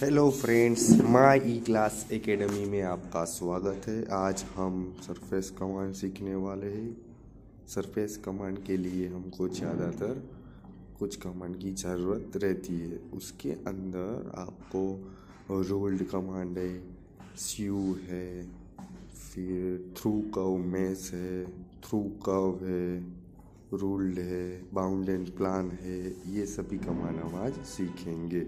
Hello friends my E class academy में आपका स्वागत है। आज हम सरफेस कमांड सीखने वाले हैं। सरफेस कमांड के लिए हमको ज़्यादातर कुछ कमांड की ज़रूरत रहती है। उसके अंदर आपको रोल्ड कमांड है स्यू है, फिर थ्रू कव मेस है थ्रू कव है रूल्ड है बाउंड एंड प्लान है, ये सभी कमांड हम आज सीखेंगे।